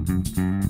Mm-hmm.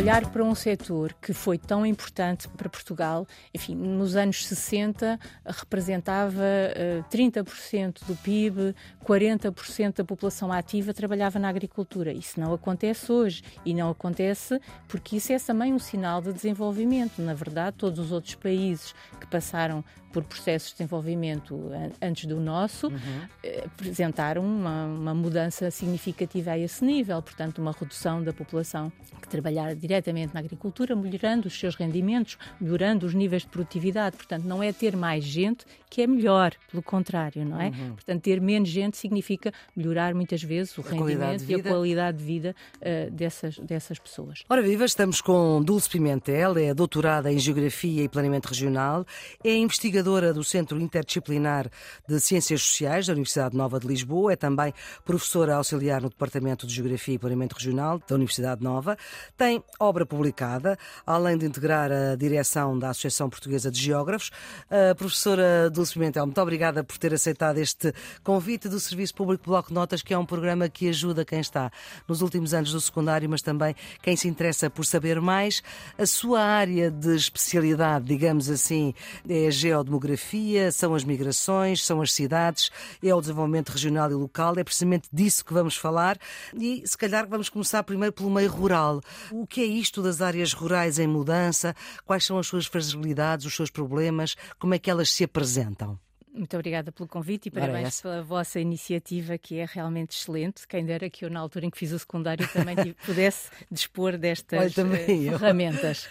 Olhar para um setor que foi tão importante para Portugal, enfim, nos anos 60 representava uh, 30% do PIB, 40% da população ativa trabalhava na agricultura. Isso não acontece hoje e não acontece porque isso é também um sinal de desenvolvimento. Na verdade, todos os outros países que passaram por processos de desenvolvimento antes do nosso, uhum. Eh, apresentaram uma, uma, mudança significativa a esse nível, portanto, uma redução da população que trabalhar diretamente na agricultura, melhorando os seus rendimentos, melhorando os níveis de produtividade. Portanto, não é ter mais gente que é melhor, pelo contrário, não é? Uhum. Portanto, ter menos gente significa melhorar muitas vezes o a rendimento e a qualidade de vida uh, dessas, dessas pessoas. Ora viva, estamos com Dulce Pimentel, é doutorada em Geografia e Planeamento Regional, é investigadora do Centro Interdisciplinar de Ciências Sociais da Universidade Nova de Lisboa, é também professora auxiliar no Departamento de Geografia e Planeamento Regional da Universidade Nova. Tem obra publicada, além de integrar a direção da Associação Portuguesa de Geógrafos. A professora Dulce Pimentel, muito obrigada por ter aceitado este convite do Serviço Público Bloco Notas, que é um programa que ajuda quem está nos últimos anos do secundário, mas também quem se interessa por saber mais. A sua área de especialidade, digamos assim, é a geodemografia demografia, são as migrações, são as cidades, é o desenvolvimento regional e local. É precisamente disso que vamos falar e, se calhar, vamos começar primeiro pelo meio rural. O que é isto das áreas rurais em mudança? Quais são as suas fragilidades, os seus problemas? Como é que elas se apresentam? Muito obrigada pelo convite e parabéns pela vossa iniciativa, que é realmente excelente. Quem dera que eu, na altura em que fiz o secundário, também pudesse dispor destas também, eh, ferramentas.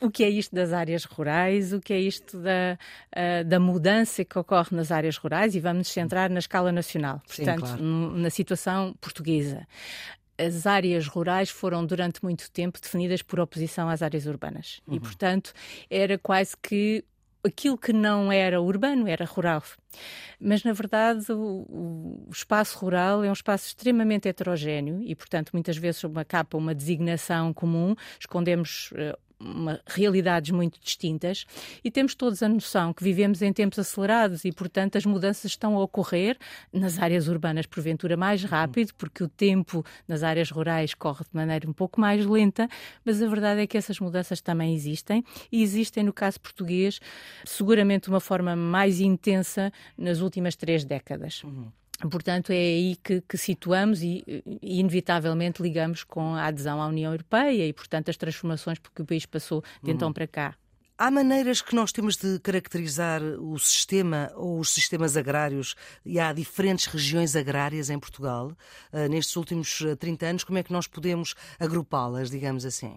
o que é isto das áreas rurais? O que é isto da, uh, da mudança que ocorre nas áreas rurais? E vamos nos centrar na escala nacional, Sim, portanto, claro. na situação portuguesa as áreas rurais foram durante muito tempo definidas por oposição às áreas urbanas uhum. e, portanto, era quase que aquilo que não era urbano era rural. Mas, na verdade, o, o, espaço rural é um espaço extremamente heterogéneo e, portanto, muitas vezes, uma capa, uma designação comum, escondemos uh, uma, realidades muito distintas e temos todos a noção que vivemos em tempos acelerados e, portanto, as mudanças estão a ocorrer nas áreas urbanas, porventura, mais rápido, porque o tempo nas áreas rurais corre de maneira um pouco mais lenta, mas a verdade é que essas mudanças também existem e existem, no caso português, seguramente de uma forma mais intensa nas últimas três décadas. Uhum. Portanto, é aí que, que situamos e, e, inevitavelmente, ligamos com a adesão à União Europeia e, portanto, as transformações porque o país passou de então para cá. Há maneiras que nós temos de caracterizar o sistema ou os sistemas agrários e há diferentes regiões agrárias em Portugal. Uh, nestes últimos 30 anos, como é que nós podemos agrupá-las, digamos assim?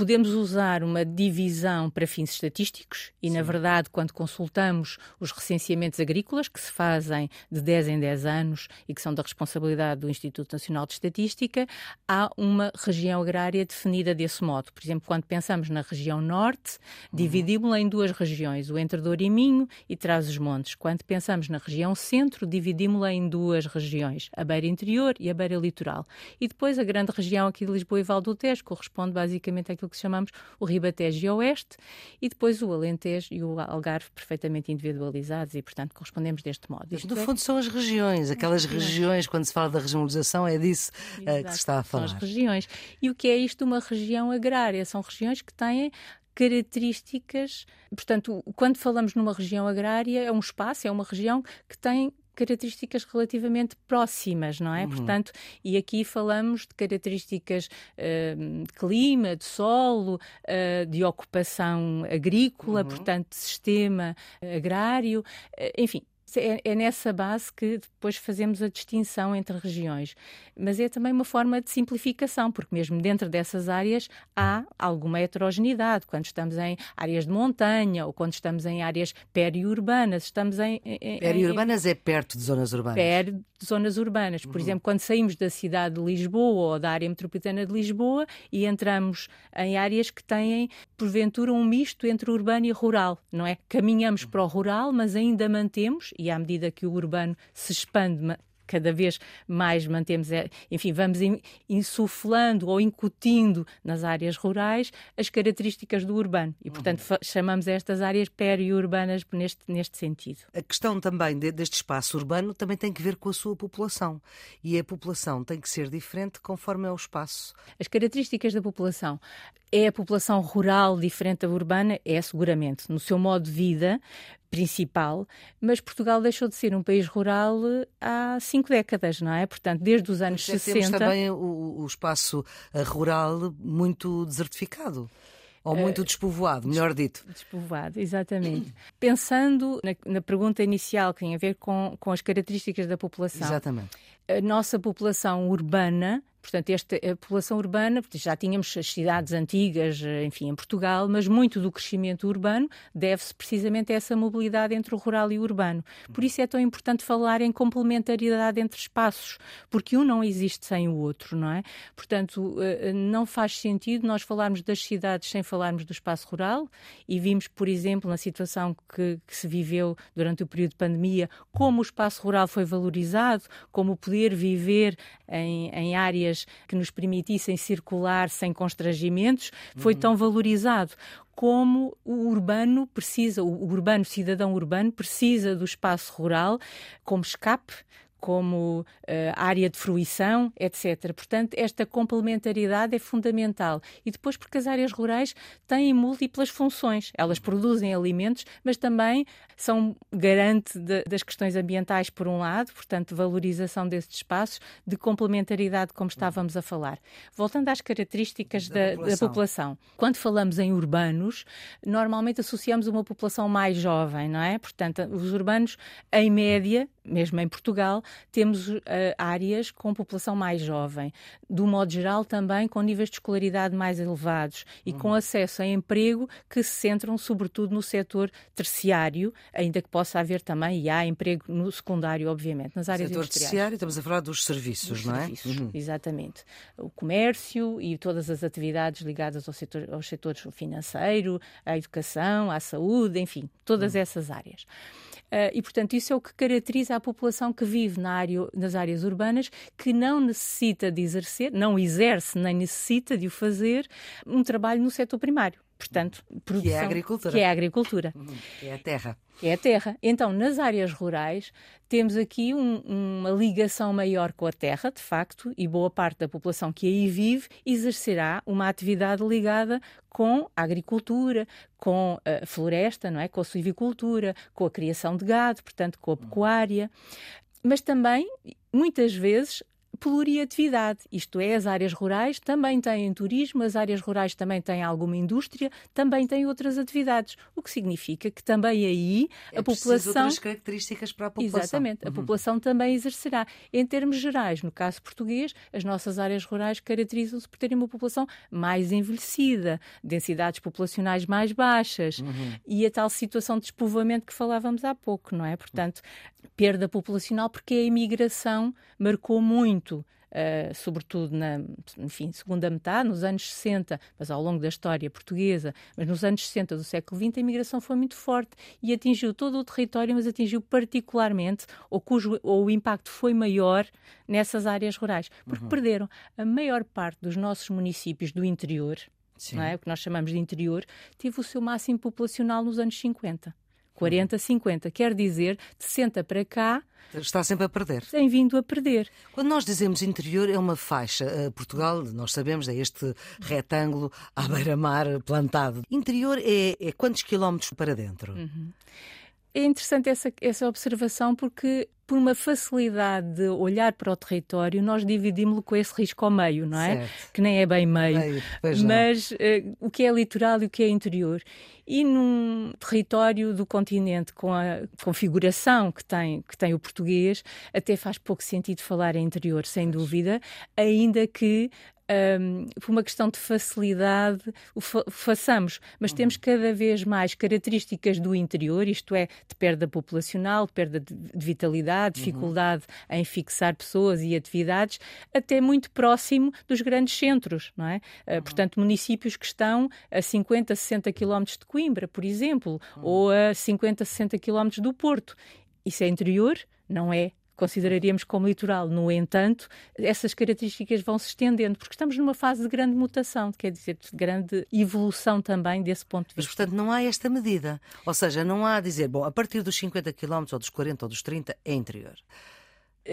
Podemos usar uma divisão para fins estatísticos e, Sim. na verdade, quando consultamos os recenseamentos agrícolas, que se fazem de 10 em 10 anos e que são da responsabilidade do Instituto Nacional de Estatística, há uma região agrária definida desse modo. Por exemplo, quando pensamos na região norte, uhum. dividimos-la em duas regiões, o Entre Douro e Minho e Trás-os-Montes. Quando pensamos na região centro, dividimos-la em duas regiões, a beira interior e a beira litoral. E depois a grande região aqui de Lisboa e Val do Tejo corresponde basicamente àquilo que chamamos o Ribatejo e Oeste, e depois o Alentejo e o Algarve perfeitamente individualizados e, portanto, correspondemos deste modo. Isto no é... fundo, são as regiões, aquelas regiões, quando se fala da regionalização, é disso uh, que se está a falar. São as regiões. E o que é isto de uma região agrária? São regiões que têm características. Portanto, quando falamos numa região agrária, é um espaço, é uma região que tem características relativamente próximas, não é? Uhum. Portanto, e aqui falamos de características uh, de clima, de solo, uh, de ocupação agrícola, uhum. portanto, de sistema agrário, uh, enfim, é, é, nessa base que depois fazemos a distinção entre regiões. Mas é também uma forma de simplificação, porque mesmo dentro dessas áreas há alguma heterogeneidade. Quando estamos em áreas de montanha ou quando estamos em áreas periurbanas, estamos em. em periurbanas em, é perto de zonas urbanas? Perto de zonas urbanas. Por uhum. exemplo, quando saímos da cidade de Lisboa ou da área metropolitana de Lisboa e entramos em áreas que têm, porventura, um misto entre urbano e rural, não é? Caminhamos uhum. para o rural, mas ainda mantemos e à medida que o urbano se expande cada vez mais mantemos, é, enfim, vamos insuflando ou incutindo nas áreas rurais as características do urbano e, portanto, uhum. chamamos estas áreas periurbanas neste, neste sentido. A questão também deste espaço urbano também tem que ver com a sua população e a população tem que ser diferente conforme é o espaço. As características da população é a população rural diferente da urbana? É, seguramente, no seu modo de vida principal, mas Portugal deixou de ser um país rural há cinco décadas, não é? Portanto, desde os anos 60. Temos também o, o espaço eh, rural muito desertificado. Ou muito uh, despovoado, melhor dito. Despovoado, exatamente. Pensando na, na, pergunta inicial que tem a ver com, com as características da população. Exatamente. A nossa população urbana Portanto, esta a população urbana, já tínhamos as cidades antigas, eh, enfim, em Portugal, mas muito do crescimento urbano deve-se precisamente a essa mobilidade entre o rural e o urbano. Por isso é tão importante falar em complementaridade entre espaços, porque um não existe sem o outro, não é? Portanto, eh, eh, não faz sentido nós falarmos das cidades sem falarmos do espaço rural e vimos, por exemplo, na situação que, que se viveu durante o período de pandemia, como o espaço rural foi valorizado, como poder viver em, em áreas áreas que nos permitissem circular sem constrangimentos foi tão valorizado como o urbano precisa, o urbano, cidadão urbano, precisa do espaço rural como escape, como uh, área de fruição, etc. Portanto, esta complementaridade é fundamental. E depois, porque as áreas rurais têm múltiplas funções. Elas produzem alimentos, mas também são garante de, das questões ambientais, por um lado, portanto, valorização desses espaços, de complementaridade, como estávamos a falar. Voltando às características da, da, população. da população. Quando falamos em urbanos, normalmente associamos uma população mais jovem, não é? Portanto, os urbanos, em média, mesmo em Portugal, temos uh, áreas com população mais jovem. Do modo geral, também com níveis de escolaridade mais elevados e uhum. com acesso a emprego que se centram sobretudo no setor terciário, ainda que possa haver também, e há emprego no secundário, obviamente, nas áreas setor industriais. terciário, estamos a falar dos serviços, dos não é? Serviços, uhum. exatamente. O comércio e todas as atividades ligadas ao setor, aos setores financeiro, à educação, à saúde, enfim, todas uhum. essas áreas. Uh, e, portanto, isso é o que caracteriza a população que vive na área, nas áreas urbanas, que não necessita de exercer, não exerce nem necessita de o fazer, um trabalho no setor primário. Portanto, produção, que é a agricultura. Que é a agricultura. Uhum. Que é a terra. Que é a terra. Então, nas áreas rurais, temos aqui um, uma ligação maior com a terra, de facto, e boa parte da população que aí vive exercerá uma atividade ligada com a agricultura, com a floresta, não é? com a silvicultura, com a criação de gado, portanto, com a pecuária. Mas também, muitas vezes, pluriatividade, isto é, as áreas rurais também têm turismo, as áreas rurais também têm alguma indústria, também têm outras atividades, o que significa que também aí é a população. outras características para a população. Exatamente, a uhum. população também exercerá. Em termos gerais, no caso português, as nossas áreas rurais caracterizam-se por terem uma população mais envelhecida, densidades populacionais mais baixas uhum. e a tal situação de despovoamento que falávamos há pouco, não é? Portanto, perda populacional porque a imigração marcou muito muito, uh, sobretudo na enfim, segunda metade, nos anos 60, mas ao longo da história portuguesa, mas nos anos 60 do século XX, a imigração foi muito forte e atingiu todo o território, mas atingiu particularmente, ou, cujo, ou o impacto foi maior nessas áreas rurais, porque uhum. perderam a maior parte dos nossos municípios do interior, é? o que nós chamamos de interior, teve o seu máximo populacional nos anos 50. 40, 50. Quer dizer, de 60 para cá. Está sempre a perder. Tem vindo a perder. Quando nós dizemos interior, é uma faixa. Uh, Portugal, nós sabemos, é este retângulo à beira-mar plantado. Interior é, é, quantos quilómetros para dentro? Uhum. É interessante essa, essa observação porque por uma facilidade de olhar para o território, nós dividimos-lo com esse risco ao meio, não é? Certo. Que nem é bem meio. meio mas uh, o que é litoral e o que é interior. E num território do continente com a configuração que tem, que tem o português, até faz pouco sentido falar em interior, sem dúvida, ainda que um, por uma questão de facilidade, o fa façamos, mas temos uhum. cada vez mais características do interior, isto é, de perda populacional, de perda de vitalidade, uhum. dificuldade uhum. em fixar pessoas e atividades, até muito próximo dos grandes centros, não é? Uhum. portanto, municípios que estão a 50, 60 quilómetros de Coimbra, por exemplo, ou a 50, 60 quilómetros do Porto. Isso é interior? Não é consideraríamos como litoral. No entanto, essas características vão se estendendo, porque estamos numa fase de grande mutação, quer dizer, de grande evolução também desse ponto de vista. Mas, portanto, não há esta medida. Ou seja, não há a dizer, bom, a partir dos 50 km ou dos 40 ou dos 30 é interior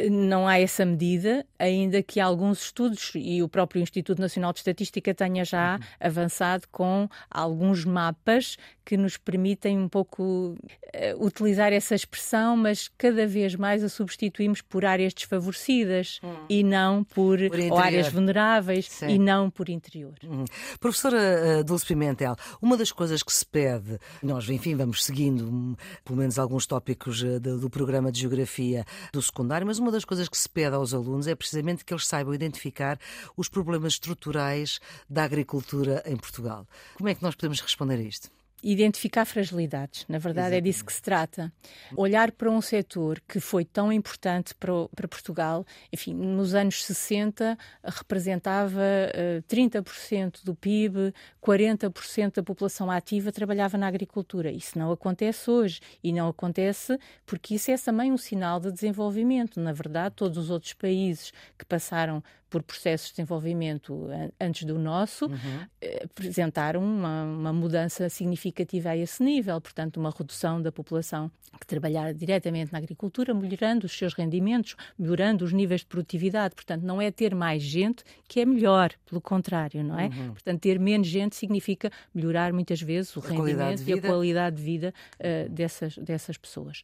não há essa medida, ainda que alguns estudos e o próprio Instituto Nacional de Estatística tenha já uhum. avançado com alguns mapas que nos permitem um pouco uh, utilizar essa expressão, mas cada vez mais a substituímos por áreas desfavorecidas uhum. e não por, por áreas vulneráveis Sim. e não por interior. Uhum. Professora uh, Dulce Pimentel, uma das coisas que se pede, nós enfim vamos seguindo um, pelo menos alguns tópicos uh, do, do programa de Geografia do secundário, mas uma das coisas que se pede aos alunos é precisamente que eles saibam identificar os problemas estruturais da agricultura em Portugal. Como é que nós podemos responder a isto? Identificar fragilidades. Na verdade, Exatamente. é disso que se trata. Olhar para um setor que foi tão importante para, para Portugal, enfim, nos anos 60 representava uh, eh, 30% do PIB, 40% da população ativa trabalhava na agricultura. Isso não acontece hoje e não acontece porque isso é também um sinal de desenvolvimento. Na verdade, todos os outros países que passaram por processos de desenvolvimento antes do nosso, uhum. Eh, apresentaram uma, uma, mudança significativa a esse nível, portanto, uma redução da população que trabalhar diretamente na agricultura, melhorando os seus rendimentos, melhorando os níveis de produtividade. Portanto, não é ter mais gente que é melhor, pelo contrário, não é? Uhum. Portanto, ter menos gente significa melhorar muitas vezes o a rendimento e a qualidade de vida uh, dessas, dessas pessoas.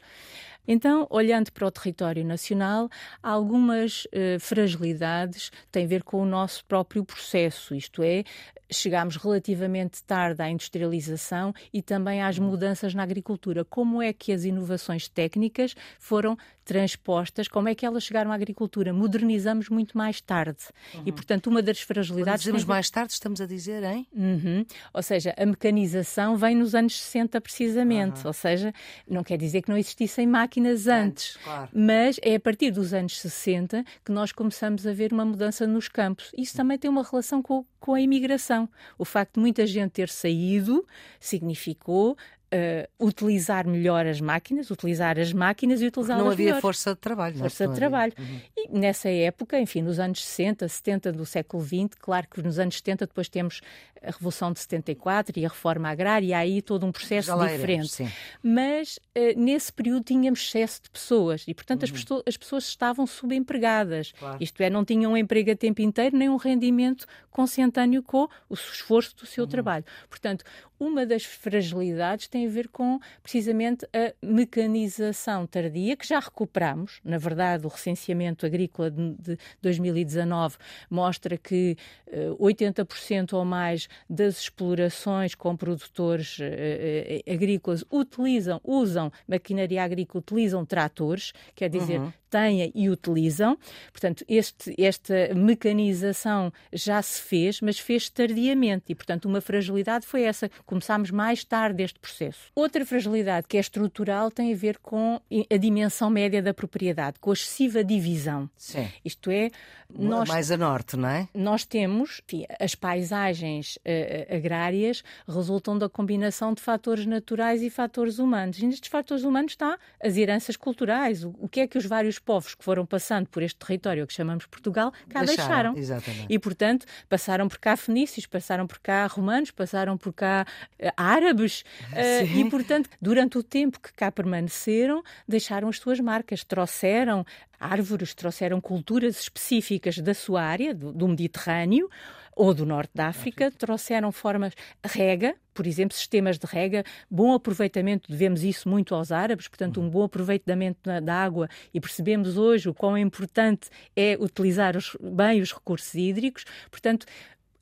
Então, olhando para o território nacional, algumas uh, fragilidades têm a ver com o nosso próprio processo, isto é, chegámos relativamente tarde à industrialização e também às mudanças na agricultura. Como é que as inovações técnicas foram transpostas? Como é que elas chegaram à agricultura? Modernizamos muito mais tarde. Uhum. E, portanto, uma das fragilidades. Quando dizemos mais tarde, estamos a dizer, hein? Uhum. Ou seja, a mecanização vem nos anos 60, precisamente. Uhum. Ou seja, não quer dizer que não existissem máquinas antes, antes claro. mas é a partir dos anos 60 que nós começamos a ver uma mudança nos campos. Isso também tem uma relação com, com a imigração. O facto de muita gente ter saído significou uh, utilizar melhor as máquinas, utilizar as máquinas e utilizá-las Não havia melhor. força de trabalho. Força de trabalho. Uhum. E nessa época, enfim, nos anos 60, 70 do século XX, claro que nos anos 70 depois temos a Revolução de 74 e a reforma agrária, e aí todo um processo diferente. Mas uh, nesse período tínhamos excesso de pessoas e, portanto, uhum. as, pessoas, as, pessoas, estavam subempregadas. Claro. Isto é, não tinham um emprego a tempo inteiro, nem um rendimento consentâneo com o esforço do seu uhum. trabalho. Portanto, uma das fragilidades tem a ver com precisamente a mecanização tardia, que já recuperamos. Na verdade, o recenseamento agrícola de, de 2019 mostra que uh, eh, 80% ou mais das explorações com produtores uh, uh, agrícolas utilizam, usam maquinaria agrícola, utilizam tratores, quer dizer, uhum tenha e utilizam. Portanto, este, esta mecanização já se fez, mas fez tardiamente e, portanto, uma fragilidade foi essa. Começámos mais tarde este processo. Outra fragilidade que é estrutural tem a ver com a dimensão média da propriedade, com a excessiva divisão. Sim. Isto é, nós, mais a norte, não é? Nós temos enfim, as paisagens uh, agrárias resultam da combinação de fatores naturais e fatores humanos. E nestes fatores humanos está as heranças culturais, o, o que é que os vários povos que foram passando por este território que chamamos Portugal cá deixaram. deixaram. Exatamente. E, portanto, passaram por cá fenícios, passaram por cá romanos, passaram por cá uh, árabes uh, e, portanto, durante o tempo que cá permaneceram, deixaram as suas marcas, trouxeram árvores, trouxeram culturas específicas da sua área, do, do Mediterrâneo, ou do norte da África, trouxeram formas rega, por exemplo, sistemas de rega, bom aproveitamento, devemos isso muito aos árabes, portanto, um bom aproveitamento da água e percebemos hoje o quão importante é utilizar os, bem os recursos hídricos, portanto,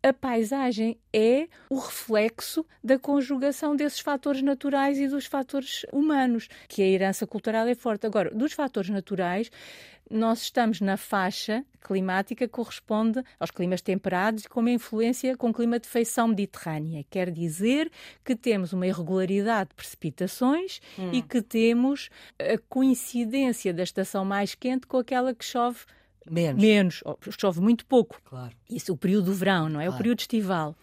a paisagem é o reflexo da conjugação desses fatores naturais e dos fatores humanos, que a herança cultural é forte. Agora, dos fatores naturais, nós estamos na faixa climática que corresponde aos climas temperados e com uma influência com o clima de feição mediterrânea. Quer dizer que temos uma irregularidade de precipitações hum. e que temos a coincidência da estação mais quente com aquela que chove menos, menos chove muito pouco. Claro. Isso, o período do verão, não é? Claro. O período estival.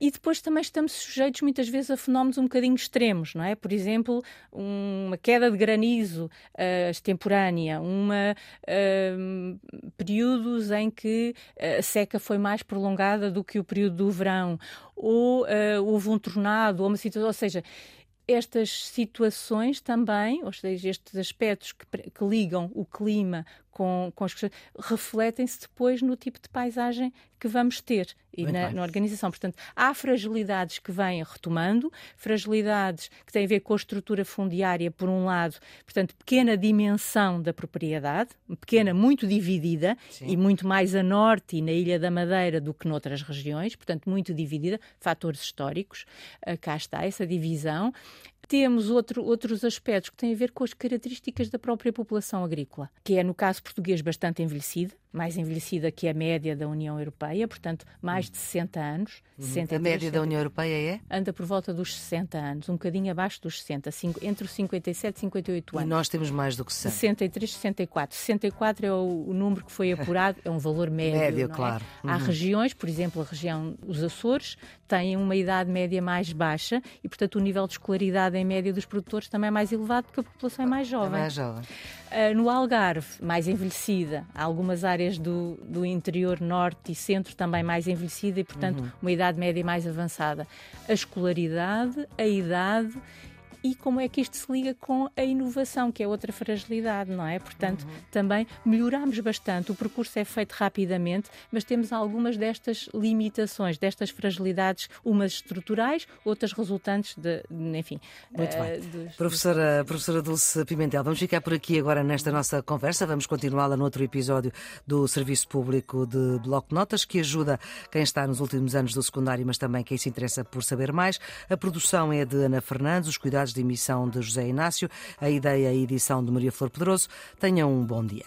E depois também estamos sujeitos muitas vezes a fenómenos um bocadinho extremos, não é? Por exemplo, uma queda de granizo uh, extemporânea, uma, uh, períodos em que a seca foi mais prolongada do que o período do verão, ou uh, houve um tornado, ou uma situação, ou seja, estas situações também, ou seja, estes aspectos que, que ligam o clima com, com as questões, refletem-se depois no tipo de paisagem que vamos ter e na, na, organização. Portanto, há fragilidades que vêm retomando, fragilidades que têm a ver com a estrutura fundiária, por um lado, portanto, pequena dimensão da propriedade, pequena, muito dividida Sim. e muito mais a norte e na Ilha da Madeira do que noutras regiões, portanto, muito dividida, fatores históricos, uh, cá está essa divisão temos outro, outros aspectos que têm a ver com as características da própria população agrícola, que é, no caso português, bastante envelhecida, mais envelhecida que a média da União Europeia, portanto, mais de 60 anos. Uhum. 63, a média 60, da União Europeia é? Anda por volta dos 60 anos, um bocadinho abaixo dos 60, entre os 57 e 58 anos. E nós temos mais do que 60. 63, 64. 64 é o, o número que foi apurado, é um valor médio. Médio, é? claro. É? Uhum. Há regiões, por exemplo, a região dos Açores, tem uma idade média mais baixa e, portanto, o nível de escolaridade em média dos produtores também é mais elevado porque a população é mais é jovem. É mais jovem. Uh, no Algarve, mais envelhecida. Há algumas áreas do, do interior norte e centro também mais envelhecida e, portanto, uhum. uma idade média mais avançada. A escolaridade, a idade e como é que isto se liga com a inovação, que é outra fragilidade, não é? Portanto, uhum. também melhoramos bastante, o percurso é feito rapidamente, mas temos algumas destas limitações, destas fragilidades, umas estruturais, outras resultantes de, enfim. Muito uh, bem. Dos, professora, professora Dulce Pimentel, vamos ficar por aqui agora nesta nossa conversa, vamos continuá-la no outro episódio do Serviço Público de Bloco de Notas, que ajuda quem está nos últimos anos do secundário, mas também quem se interessa por saber mais. A produção é de Ana Fernandes, os cuidados de emissão de José Inácio, a ideia e edição de Maria Flor Pedroso. Tenham um bom dia.